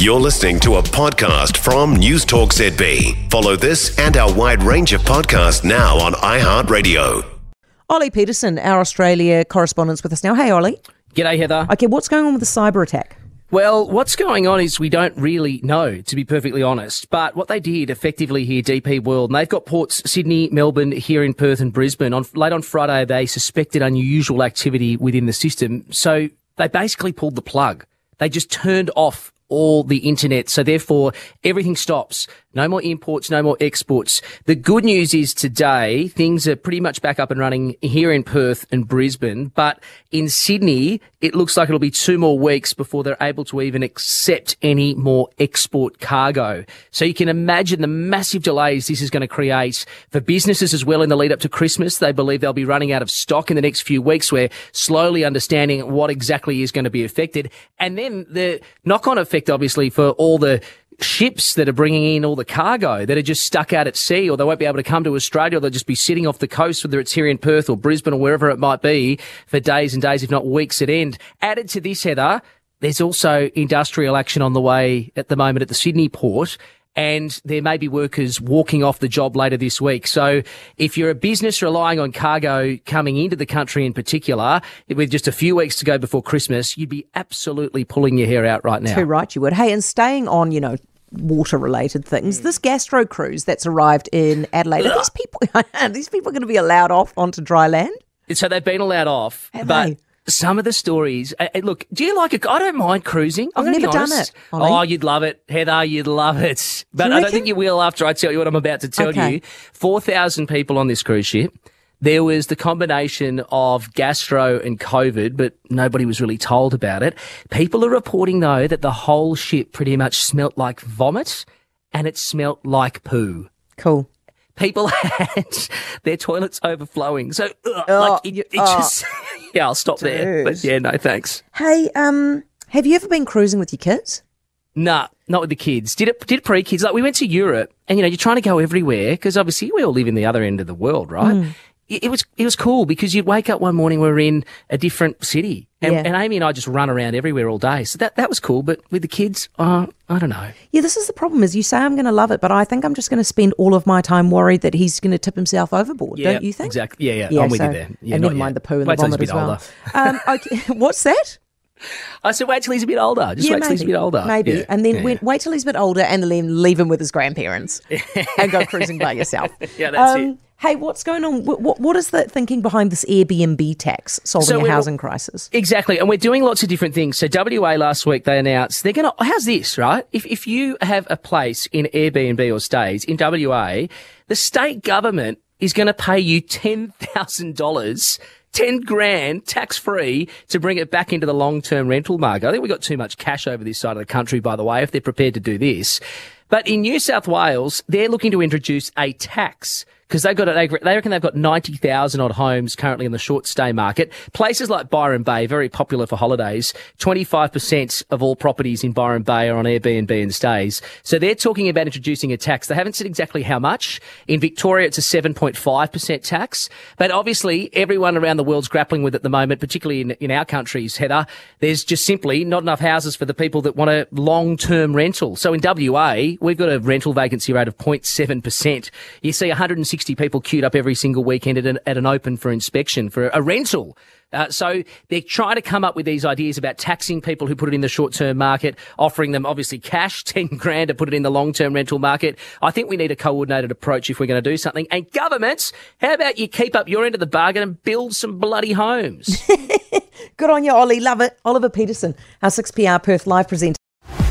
You're listening to a podcast from News Talk ZB. Follow this and our wide range of podcasts now on iHeartRadio. Ollie Peterson, our Australia correspondent, with us now. Hey, Ollie. G'day, Heather. Okay, what's going on with the cyber attack? Well, what's going on is we don't really know, to be perfectly honest. But what they did effectively here, DP World, and they've got ports Sydney, Melbourne, here in Perth and Brisbane. On late on Friday, they suspected unusual activity within the system, so they basically pulled the plug. They just turned off all the internet. So therefore, everything stops. No more imports, no more exports. The good news is today, things are pretty much back up and running here in Perth and Brisbane. But in Sydney, it looks like it'll be two more weeks before they're able to even accept any more export cargo. So you can imagine the massive delays this is going to create for businesses as well in the lead up to Christmas. They believe they'll be running out of stock in the next few weeks. We're slowly understanding what exactly is going to be affected. And then the knock on effect, obviously, for all the ships that are bringing in all the cargo that are just stuck out at sea or they won't be able to come to Australia or they'll just be sitting off the coast, whether it's here in Perth or Brisbane or wherever it might be for days and days, if not weeks at end. Added to this, Heather, there's also industrial action on the way at the moment at the Sydney port. And there may be workers walking off the job later this week. So if you're a business relying on cargo coming into the country in particular, with just a few weeks to go before Christmas, you'd be absolutely pulling your hair out right now. Too right, you would. Hey, and staying on, you know, water related things. Hmm. This gastro cruise that's arrived in Adelaide. Are these people are these people going to be allowed off onto dry land? So they've been allowed off, Have but they? Some of the stories. Uh, uh, look, do you like it? I don't mind cruising. I'm I've never done it, Ollie. Oh, you'd love it, Heather. You'd love it. But I don't think you will after I tell you what I'm about to tell Okay. you. Four thousand people on this cruise ship. There was the combination of gastro and COVID, but nobody was really told about it. People are reporting though that the whole ship pretty much smelt like vomit and it smelt like poo Cool. people had their toilets overflowing. So, ugh, Oh, like, it, it oh. just, yeah, I'll stop there. But yeah, no thanks. Hey, um, have you ever been cruising with your kids? Nah, not with the kids. Did it, did pre kids. Like, we went to Europe and, you know, you're trying to go everywhere because obviously we all live in the other end of the world, right? Mm. It, was, it was cool because you'd wake up one morning, we we're in a different city. And, Yeah. and Amy and I just run around everywhere all day. So that, that was cool. But with the kids, uh, I don't know. Yeah, this is the problem. Is you say I'm going to love it, but I think I'm just going to spend all of my time worried that he's going to tip himself overboard. don't you think? Exactly. Yeah, yeah. I'm with so- you there. Yeah, and never mind yet. the poo and Wait the till he's a vomit bit as well. older. um, okay, what's that? I said, wait till he's a bit older. Just yeah, wait till he's a bit older. Maybe. Yeah. And then Yeah. wait till he's a bit older and then leave him with his grandparents and go cruising by yourself. Um, Yeah, that's it. Hey, what's going on? What, what, what is the thinking behind this Airbnb tax solving So a housing crisis? Exactly. And we're doing lots of different things. So WA last week, they announced they're going to, how's this, right? If, if you have a place in Airbnb or Stayz in WA, the state government is going to pay you $10,000, 10 grand tax free to bring it back into the long term rental market. I think we've got too much cash over this side of the country, by the way, if they're prepared to do this. But in New South Wales, they're looking to introduce a tax because they've got they they reckon they've got ninety thousand odd homes currently in the short stay market. Places like Byron Bay, very popular for holidays. Twenty five percent of all properties in Byron Bay are on Airbnb and Stayz. So they're talking about introducing a tax. They haven't said exactly how much. In Victoria, it's a seven point five percent tax. But obviously, everyone around the world's grappling with it at the moment, particularly in in our countries. Heather, there's just simply not enough houses for the people that want a long term rental. So in WA, we've got a rental vacancy rate of 0.7 percent. You see 160 people queued up every single weekend at an, at an open for inspection for a rental. Uh, so they're trying to come up with these ideas about taxing people who put it in the short-term market, offering them obviously cash, 10 grand to put it in the long-term rental market. I think we need a coordinated approach if we're going to do something. And governments, how about you keep up your end of the bargain and build some bloody homes? Good on you, Ollie. Love it. Oliver Peterson, our 6PR Perth live presenter.